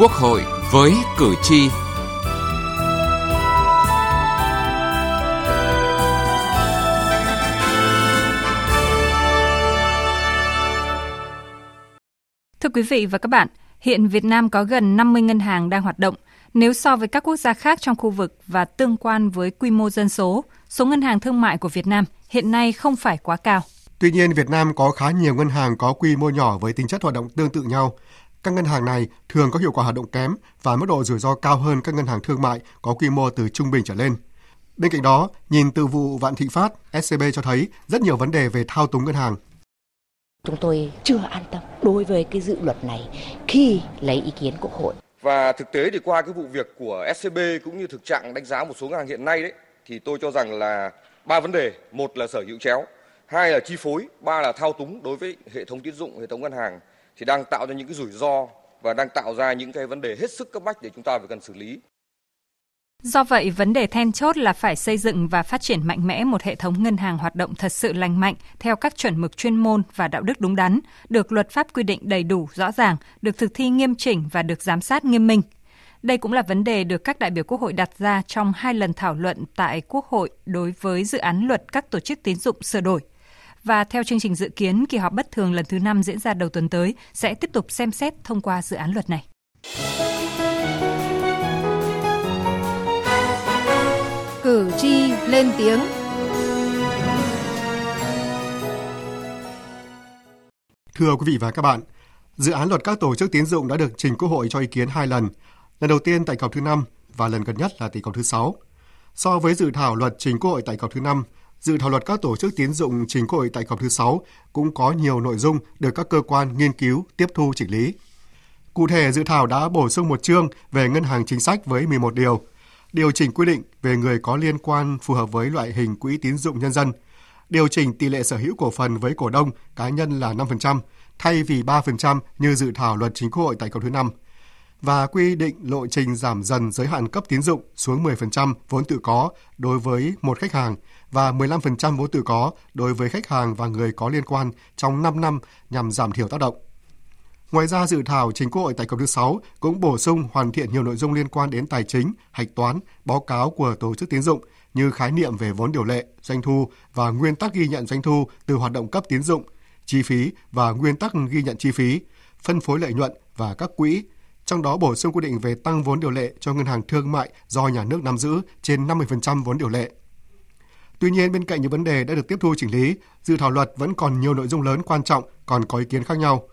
Quốc hội với cử tri. Thưa quý vị và các bạn, hiện Việt Nam có gần 50 ngân hàng đang hoạt động. Nếu so với các quốc gia khác trong khu vực và tương quan với quy mô dân số, số ngân hàng thương mại của Việt Nam hiện nay không phải quá cao. Tuy nhiên, Việt Nam có khá nhiều ngân hàng có quy mô nhỏ với tính chất hoạt động tương tự nhau. Các ngân hàng này thường có hiệu quả hoạt động kém và mức độ rủi ro cao hơn các ngân hàng thương mại có quy mô từ trung bình trở lên. Bên cạnh đó, nhìn từ vụ Vạn Thịnh Phát, SCB cho thấy rất nhiều vấn đề về thao túng ngân hàng. Chúng tôi chưa an tâm đối với cái dự luật này khi lấy ý kiến Quốc hội. Và thực tế thì qua cái vụ việc của SCB cũng như thực trạng đánh giá một số ngân hàng hiện nay đấy thì tôi cho rằng là ba vấn đề, một là sở hữu chéo, hai là chi phối, ba là thao túng đối với hệ thống tín dụng, hệ thống ngân hàng thì đang tạo ra những cái rủi ro và đang tạo ra những cái vấn đề hết sức cấp bách để chúng ta phải cần xử lý. Do vậy, vấn đề then chốt là phải xây dựng và phát triển mạnh mẽ một hệ thống ngân hàng hoạt động thật sự lành mạnh theo các chuẩn mực chuyên môn và đạo đức đúng đắn, được luật pháp quy định đầy đủ, rõ ràng, được thực thi nghiêm chỉnh và được giám sát nghiêm minh. Đây cũng là vấn đề được các đại biểu Quốc hội đặt ra trong hai lần thảo luận tại Quốc hội đối với dự án luật các tổ chức tín dụng sửa đổi. Và theo chương trình dự kiến, kỳ họp bất thường lần thứ 5 diễn ra đầu tuần tới sẽ tiếp tục xem xét thông qua dự án luật này. Cử tri lên tiếng Thưa quý vị và các bạn, dự án luật các tổ chức tín dụng đã được trình Quốc hội cho ý kiến hai lần. Lần đầu tiên tại kỳ họp thứ 5 và lần gần nhất là tại kỳ họp thứ 6. So với dự thảo luật trình Quốc hội tại kỳ họp thứ 5, dự thảo luật các tổ chức tín dụng trình Quốc hội tại kỳ họp thứ 6 cũng có nhiều nội dung được các cơ quan nghiên cứu, tiếp thu chỉnh lý. Cụ thể, dự thảo đã bổ sung một chương về ngân hàng chính sách với 11 điều, điều chỉnh quy định về người có liên quan phù hợp với loại hình quỹ tín dụng nhân dân, điều chỉnh tỷ lệ sở hữu cổ phần với cổ đông cá nhân là 5%, thay vì 3% như dự thảo luật chính Quốc hội tại kỳ thứ 5 và quy định lộ trình giảm dần giới hạn cấp tín dụng xuống 10% vốn tự có đối với một khách hàng và 15% vốn tự có đối với khách hàng và người có liên quan trong 5 năm nhằm giảm thiểu tác động. Ngoài ra, dự thảo chính Quốc hội tại kỳ thứ 6 cũng bổ sung hoàn thiện nhiều nội dung liên quan đến tài chính, hạch toán, báo cáo của tổ chức tín dụng như khái niệm về vốn điều lệ, doanh thu và nguyên tắc ghi nhận doanh thu từ hoạt động cấp tín dụng, chi phí và nguyên tắc ghi nhận chi phí, phân phối lợi nhuận và các quỹ, trong đó bổ sung quy định về tăng vốn điều lệ cho ngân hàng thương mại do nhà nước nắm giữ trên 50% vốn điều lệ. Tuy nhiên, bên cạnh những vấn đề đã được tiếp thu chỉnh lý, dự thảo luật vẫn còn nhiều nội dung lớn quan trọng còn có ý kiến khác nhau.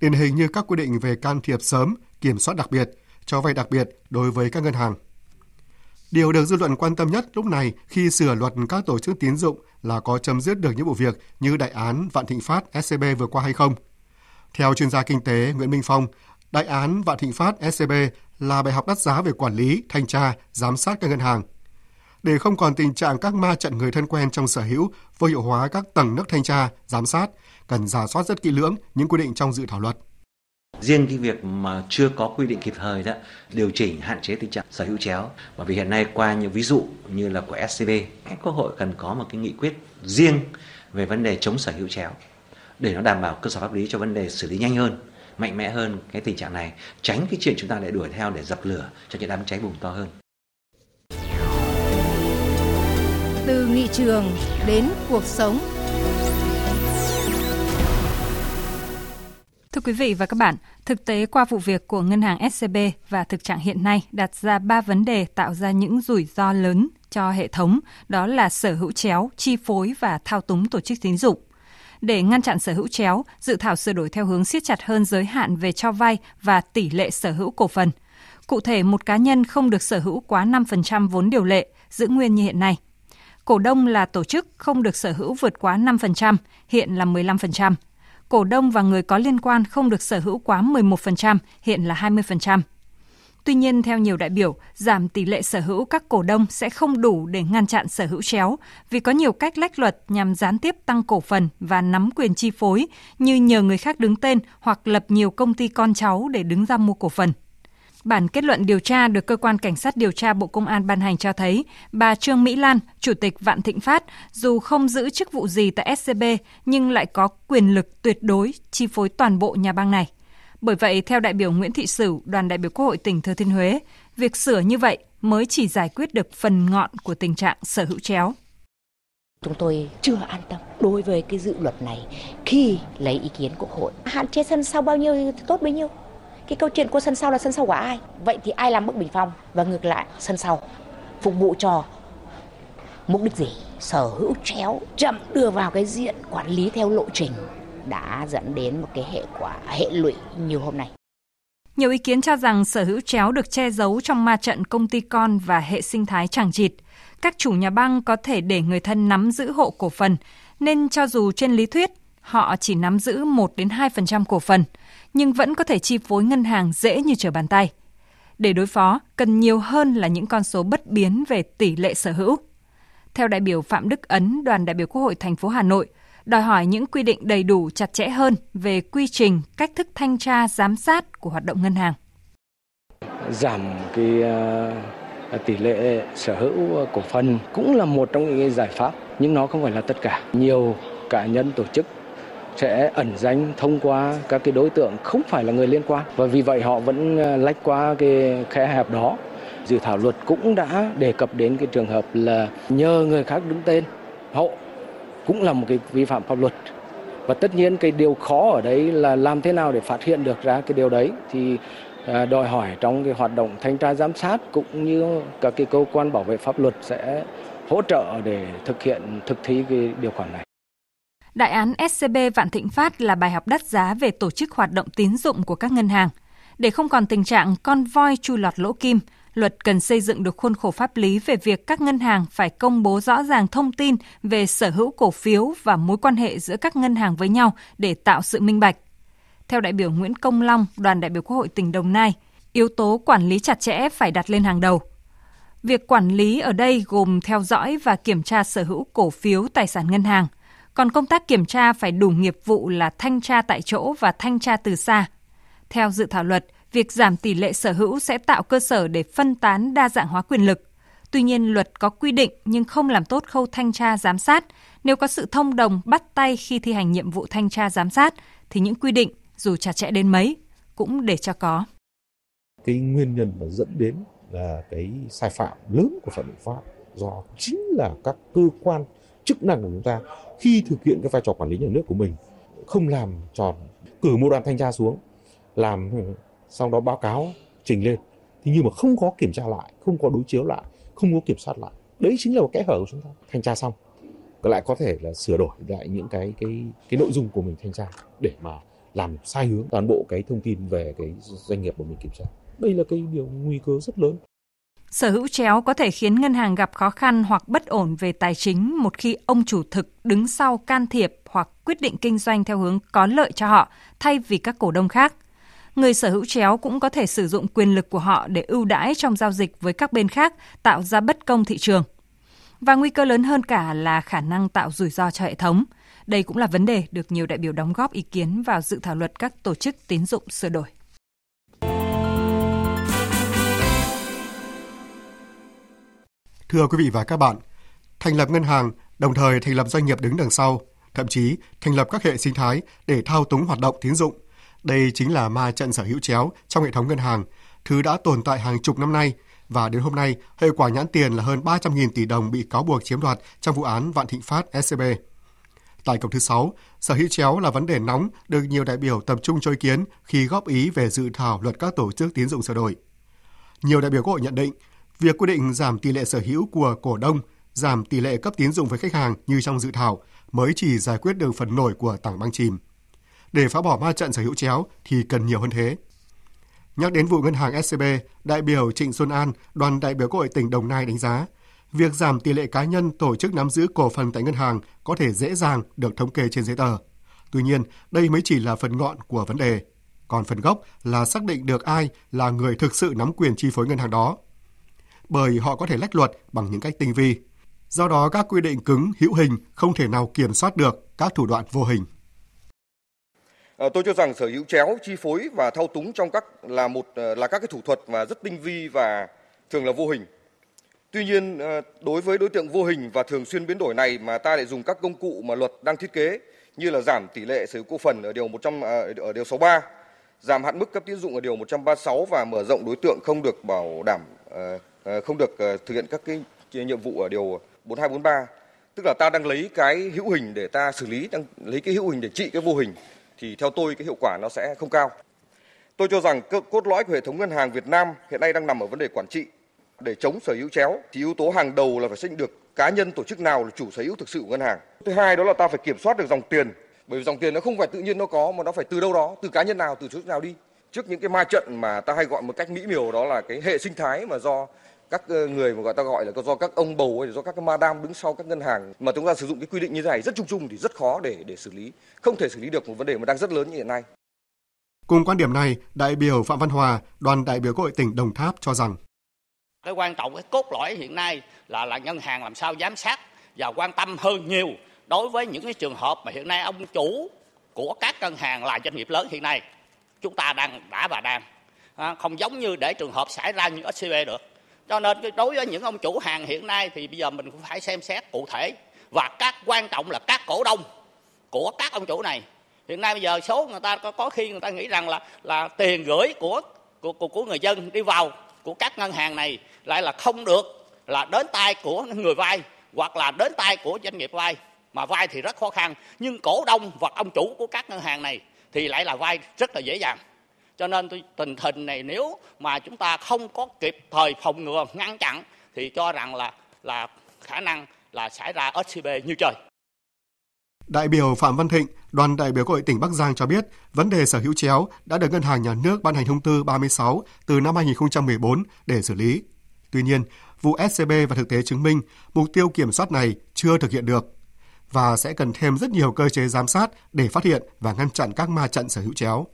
Điển hình như các quy định về can thiệp sớm, kiểm soát đặc biệt, cho vay đặc biệt đối với các ngân hàng. Điều được dư luận quan tâm nhất lúc này khi sửa luật các tổ chức tín dụng là có chấm dứt được những vụ việc như đại án Vạn Thịnh Phát SCB vừa qua hay không. Theo chuyên gia kinh tế Nguyễn Minh Phong, đại án Vạn Thịnh Phát SCB là bài học đắt giá về quản lý, thanh tra, giám sát các ngân hàng để không còn tình trạng các ma trận người thân quen trong sở hữu, vô hiệu hóa các tầng nước thanh tra, giám sát, cần giả soát rất kỹ lưỡng những quy định trong dự thảo luật. Riêng cái việc mà chưa có quy định kịp thời đó, điều chỉnh hạn chế tình trạng sở hữu chéo. Bởi vì hiện nay qua những ví dụ như là của SCB, các Quốc hội cần có một cái nghị quyết riêng về vấn đề chống sở hữu chéo để nó đảm bảo cơ sở pháp lý cho vấn đề xử lý nhanh hơn mạnh mẽ hơn cái tình trạng này tránh cái chuyện chúng ta lại đuổi theo để dập lửa cho những đám cháy bùng to hơn từ nghị trường đến cuộc sống. Thưa quý vị và các bạn, thực tế qua vụ việc của ngân hàng SCB và thực trạng hiện nay đặt ra ba vấn đề tạo ra những rủi ro lớn cho hệ thống, đó là sở hữu chéo, chi phối và thao túng tổ chức tín dụng. Để ngăn chặn sở hữu chéo, dự thảo sửa đổi theo hướng siết chặt hơn giới hạn về cho vay và tỷ lệ sở hữu cổ phần. Cụ thể, một cá nhân không được sở hữu quá 5% vốn điều lệ, giữ nguyên như hiện nay – Cổ đông là tổ chức không được sở hữu vượt quá 5%, hiện là 15%. Cổ đông và người có liên quan không được sở hữu quá 11%, hiện là 20%. Tuy nhiên, theo nhiều đại biểu, giảm tỷ lệ sở hữu các cổ đông sẽ không đủ để ngăn chặn sở hữu chéo, vì có nhiều cách lách luật nhằm gián tiếp tăng cổ phần và nắm quyền chi phối, như nhờ người khác đứng tên hoặc lập nhiều công ty con cháu để đứng ra mua cổ phần. Bản kết luận điều tra được cơ quan cảnh sát điều tra Bộ Công an ban hành cho thấy, bà Trương Mỹ Lan, chủ tịch Vạn Thịnh Phát, dù không giữ chức vụ gì tại SCB nhưng lại có quyền lực tuyệt đối chi phối toàn bộ nhà băng này. Bởi vậy, theo đại biểu Nguyễn Thị Sửu, đoàn đại biểu Quốc hội tỉnh Thừa Thiên Huế, việc sửa như vậy mới chỉ giải quyết được phần ngọn của tình trạng sở hữu chéo. Chúng tôi chưa an tâm đối với cái dự luật này khi lấy ý kiến Quốc hội. Hạn chế sân sau bao nhiêu thì tốt bấy nhiêu. Cái câu chuyện của sân sau là sân sau của ai? Vậy thì ai làm bức bình phong? Và ngược lại, sân sau phục vụ cho mục đích gì? Sở hữu chéo chậm đưa vào cái diện quản lý theo lộ trình đã dẫn đến một cái hệ quả hệ lụy như hôm nay. Nhiều ý kiến cho rằng sở hữu chéo được che giấu trong ma trận công ty con và hệ sinh thái chẳng chịt. Các chủ nhà băng có thể để người thân nắm giữ hộ cổ phần, nên cho dù trên lý thuyết họ chỉ nắm giữ 1 đến 2% cổ phần, nhưng vẫn có thể chi phối ngân hàng dễ như trở bàn tay. Để đối phó, cần nhiều hơn là những con số bất biến về tỷ lệ sở hữu. Theo đại biểu Phạm Đức Ấn, đoàn đại biểu Quốc hội thành phố Hà Nội, đòi hỏi những quy định đầy đủ chặt chẽ hơn về quy trình, cách thức thanh tra, giám sát của hoạt động ngân hàng. Giảm cái ờ, tỷ lệ sở hữu cổ phần cũng là một trong những giải pháp, nhưng nó không phải là tất cả. Nhiều cá nhân tổ chức sẽ ẩn danh thông qua các cái đối tượng không phải là người liên quan và vì vậy họ vẫn ờ, lách qua cái khe hẹp đó. Dự thảo luật cũng đã đề cập đến cái trường hợp là nhờ người khác đứng tên hộ cũng là một cái vi phạm pháp luật và tất nhiên cái điều khó ở đấy là làm thế nào để phát hiện được ra cái điều đấy thì à, đòi hỏi trong cái hoạt động thanh tra giám sát cũng như các cái cơ quan bảo vệ pháp luật sẽ hỗ trợ để thực hiện thực thi cái điều khoản này. Đại án SCB Vạn Thịnh Phát là bài học đắt giá về tổ chức hoạt động tín dụng của các ngân hàng. Để không còn tình trạng con voi chui lọt lỗ kim, luật cần xây dựng được khuôn khổ pháp lý về việc các ngân hàng phải công bố rõ ràng thông tin về sở hữu cổ phiếu và mối quan hệ giữa các ngân hàng với nhau để tạo sự minh bạch. Theo đại biểu Nguyễn Công Long, đoàn đại biểu Quốc hội tỉnh Đồng Nai, yếu tố quản lý chặt chẽ phải đặt lên hàng đầu. Việc quản lý ở đây gồm theo dõi và kiểm tra sở hữu cổ phiếu tài sản ngân hàng, còn công tác kiểm tra phải đủ nghiệp vụ là thanh tra tại chỗ và thanh tra từ xa. Theo dự thảo luật, việc giảm tỷ lệ sở hữu sẽ tạo cơ sở để phân tán đa dạng hóa quyền lực. Tuy nhiên, luật có quy định nhưng không làm tốt khâu thanh tra giám sát. Nếu có sự thông đồng bắt tay khi thi hành nhiệm vụ thanh tra giám sát, thì những quy định, dù chặt chẽ đến mấy, cũng để cho có. Cái nguyên nhân mà dẫn đến là cái sai phạm lớn của Phạm Bình Pháp do chính là các cơ quan chức năng của chúng ta khi thực hiện cái vai trò quản lý nhà nước của mình không làm tròn cử một đoàn thanh tra xuống làm sau đó báo cáo trình lên. Thì nhưng mà không có kiểm tra lại, không có đối chiếu lại, không có kiểm soát lại. Đấy chính là một kẽ hở của chúng ta. Thanh tra xong lại có thể là sửa đổi lại những cái cái cái nội dung của mình thanh tra để mà làm sai hướng toàn bộ cái thông tin về cái doanh nghiệp của mình kiểm tra. Đây là cái điều nguy cơ rất lớn. Sở hữu chéo có thể khiến ngân hàng gặp khó khăn hoặc bất ổn về tài chính một khi ông chủ thực đứng sau can thiệp hoặc quyết định kinh doanh theo hướng có lợi cho họ thay vì các cổ đông khác – người sở hữu chéo cũng có thể sử dụng quyền lực của họ để ưu đãi trong giao dịch với các bên khác, tạo ra bất công thị trường. Và nguy cơ lớn hơn cả là khả năng tạo rủi ro cho hệ thống. Đây cũng là vấn đề được nhiều đại biểu đóng góp ý kiến vào dự thảo luật các tổ chức tín dụng sửa đổi. Thưa quý vị và các bạn, thành lập ngân hàng, đồng thời thành lập doanh nghiệp đứng đằng sau, thậm chí thành lập các hệ sinh thái để thao túng hoạt động tín dụng – đây chính là ma trận sở hữu chéo trong hệ thống ngân hàng, thứ đã tồn tại hàng chục năm nay và đến hôm nay, hệ quả nhãn tiền là hơn 300.000 tỷ đồng bị cáo buộc chiếm đoạt trong vụ án Vạn Thịnh Phát SCB. Tại cộng thứ 6, sở hữu chéo là vấn đề nóng được nhiều đại biểu tập trung cho ý kiến khi góp ý về dự thảo luật các tổ chức tín dụng sửa đổi. Nhiều đại biểu Quốc hội nhận định, việc quy định giảm tỷ lệ sở hữu của cổ đông, giảm tỷ lệ cấp tín dụng với khách hàng như trong dự thảo mới chỉ giải quyết được phần nổi của tảng băng chìm. Để phá bỏ ma trận sở hữu chéo thì cần nhiều hơn thế. Nhắc đến vụ ngân hàng SCB, đại biểu Trịnh Xuân An, đoàn đại biểu Quốc hội tỉnh Đồng Nai đánh giá, việc giảm tỷ lệ cá nhân tổ chức nắm giữ cổ phần tại ngân hàng có thể dễ dàng được thống kê trên giấy tờ. Tuy nhiên, đây mới chỉ là phần ngọn của vấn đề. Còn phần gốc là xác định được ai là người thực sự nắm quyền chi phối ngân hàng đó. Bởi họ có thể lách luật bằng những cách tinh vi. Do đó, các quy định cứng, hữu hình không thể nào kiểm soát được các thủ đoạn vô hình. Ờ, tôi cho rằng sở hữu chéo, chi phối và thao túng trong các là một ờ, là các cái thủ thuật và rất tinh vi và thường là vô hình. Tuy nhiên ờ, đối với đối tượng vô hình và thường xuyên biến đổi này mà ta lại dùng các công cụ mà luật đang thiết kế như là giảm tỷ lệ sở hữu cổ phần ở điều 100 ở điều 63 giảm hạn mức cấp tín dụng ở điều 136 và mở rộng đối tượng không được bảo đảm không được thực hiện các cái nhiệm vụ ở điều 4243 tức là ta đang lấy cái hữu hình để ta xử lý, đang lấy cái hữu hình để trị cái vô hình thì theo tôi cái hiệu quả nó sẽ không cao. Tôi cho rằng cốt lõi của hệ thống ngân hàng Việt Nam hiện nay đang nằm ở vấn đề quản trị. Để chống sở hữu chéo thì yếu tố hàng đầu là phải xác định được cá nhân tổ chức nào là chủ sở hữu thực sự của ngân hàng. Thứ hai đó là ta phải kiểm soát được dòng tiền, bởi vì dòng tiền nó không phải tự nhiên nó có mà nó phải từ đâu đó, từ cá nhân nào, từ tổ chức nào đi. Trước những cái ma trận mà ta hay gọi một cách mỹ miều đó là cái hệ sinh thái mà do các ờ, người mà gọi ta gọi là do các ông bầu hay do các ma đam đứng sau các ngân hàng mà chúng ta sử dụng cái quy định như thế này rất chung chung thì rất khó để để xử lý không thể xử lý được một vấn đề mà đang rất lớn như hiện nay. Cùng quan điểm này, đại biểu Phạm Văn Hòa, đoàn đại biểu Quốc hội tỉnh Đồng Tháp cho rằng cái quan trọng cái cốt lõi hiện nay là là ngân hàng làm sao giám sát và quan tâm hơn nhiều đối với những cái trường hợp mà hiện nay ông chủ của các ngân hàng là doanh nghiệp lớn hiện nay. Chúng ta đang đã và đang à, không giống như để trường hợp xảy ra như SCB được cho nên đối với những ông chủ hàng hiện nay thì bây giờ mình cũng phải xem xét cụ thể. Và các quan trọng là các cổ đông của các ông chủ này. Hiện nay bây giờ số người ta có, có khi người ta nghĩ rằng là là tiền gửi của của của, của người dân đi vào của các ngân hàng này lại là không được là đến tay của người vay hoặc là đến tay của doanh nghiệp vay. Mà vay thì rất khó khăn nhưng cổ đông hoặc ông chủ của các ngân hàng này thì lại là vay rất là dễ dàng cho nên tình hình này nếu mà chúng ta không có kịp thời phòng ngừa ngăn chặn thì cho rằng là là khả năng là xảy ra SCB như trời. Đại biểu Phạm Văn Thịnh, đoàn đại biểu Quốc hội tỉnh Bắc Giang cho biết, vấn đề sở hữu chéo đã được Ngân hàng Nhà nước ban hành thông tư 36 từ năm 2014 để xử lý. Tuy nhiên, vụ SCB và thực tế chứng minh mục tiêu kiểm soát này chưa thực hiện được và sẽ cần thêm rất nhiều cơ chế giám sát để phát hiện và ngăn chặn các ma trận sở hữu chéo.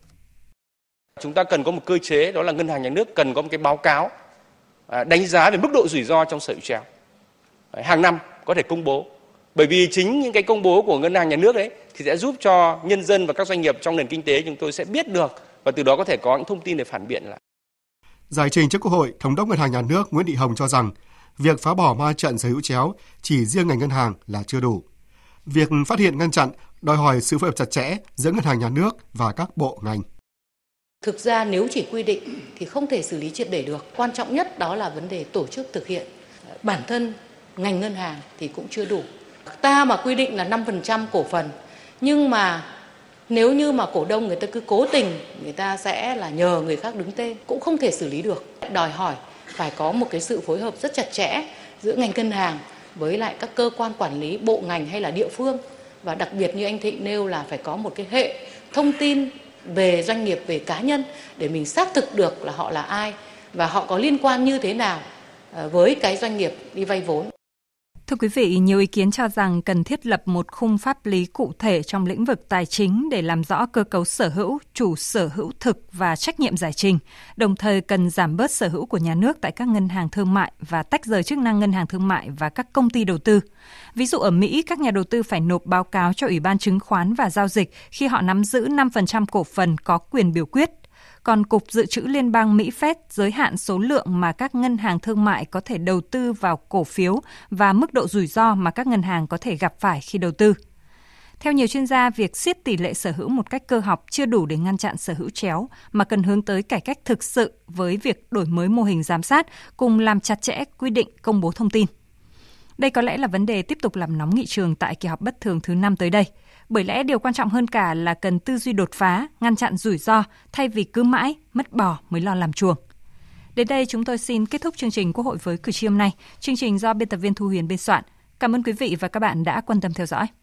Chúng ta cần có một cơ chế đó là ngân hàng nhà nước cần có một cái báo cáo à, đánh giá về mức độ rủi ro trong sở hữu chéo. Hàng năm có thể công bố. Bởi vì chính những cái công bố của ngân hàng nhà nước đấy thì sẽ giúp cho nhân dân và các doanh nghiệp trong nền kinh tế chúng tôi sẽ biết được và từ đó có thể có những thông tin để phản biện lại. Giải trình trước Quốc hội, Thống đốc Ngân hàng Nhà nước Nguyễn Thị Hồng cho rằng việc phá bỏ ma trận sở hữu chéo chỉ riêng ngành ngân hàng là chưa đủ. Việc phát hiện ngăn chặn đòi hỏi sự phối hợp chặt chẽ giữa ngân hàng nhà nước và các bộ ngành. Thực ra nếu chỉ quy định thì không thể xử lý triệt để được. Quan trọng nhất đó là vấn đề tổ chức thực hiện. Bản thân ngành ngân hàng thì cũng chưa đủ. Ta mà quy định là 5% cổ phần, nhưng mà nếu như mà cổ đông người ta cứ cố tình, người ta sẽ là nhờ người khác đứng tên, cũng không thể xử lý được. Đòi hỏi phải có một cái sự phối hợp rất chặt chẽ giữa ngành ngân hàng với lại các cơ quan quản lý, bộ ngành hay là địa phương và đặc biệt như anh Thịnh nêu là phải có một cái hệ thông tin về doanh nghiệp, về cá nhân để mình xác thực được là họ là ai và họ có liên quan như thế nào ờ, với cái doanh nghiệp đi vay vốn. Thưa quý vị, nhiều ý kiến cho rằng cần thiết lập một khung pháp lý cụ thể trong lĩnh vực tài chính để làm rõ cơ cấu sở hữu, chủ sở hữu thực và trách nhiệm giải trình, đồng thời cần giảm bớt sở hữu của nhà nước tại các ngân hàng thương mại và tách rời chức năng ngân hàng thương mại và các công ty đầu tư. Ví dụ ở Mỹ, các nhà đầu tư phải nộp báo cáo cho Ủy ban chứng khoán và giao dịch khi họ nắm giữ 5% cổ phần có quyền biểu quyết – còn Cục Dự trữ Liên bang Mỹ Fed giới hạn số lượng mà các ngân hàng thương mại có thể đầu tư vào cổ phiếu và mức độ rủi ro mà các ngân hàng có thể gặp phải khi đầu tư. Theo nhiều chuyên gia, việc siết tỷ lệ sở hữu một cách cơ học chưa đủ để ngăn chặn sở hữu chéo, mà cần hướng tới cải cách thực sự với việc đổi mới mô hình giám sát cùng làm chặt chẽ quy định công bố thông tin. Đây có lẽ là vấn đề tiếp tục làm nóng nghị trường tại kỳ họp bất thường thứ năm tới đây. Bởi lẽ điều quan trọng hơn cả là cần tư duy đột phá, ngăn chặn rủi ro thay vì cứ mãi mất bò mới lo làm chuồng. Đến đây chúng tôi xin kết thúc chương trình Quốc hội với cử tri hôm nay. Chương trình do biên tập viên Thu Huyền biên soạn. Cảm ơn quý vị và các bạn đã quan tâm theo dõi.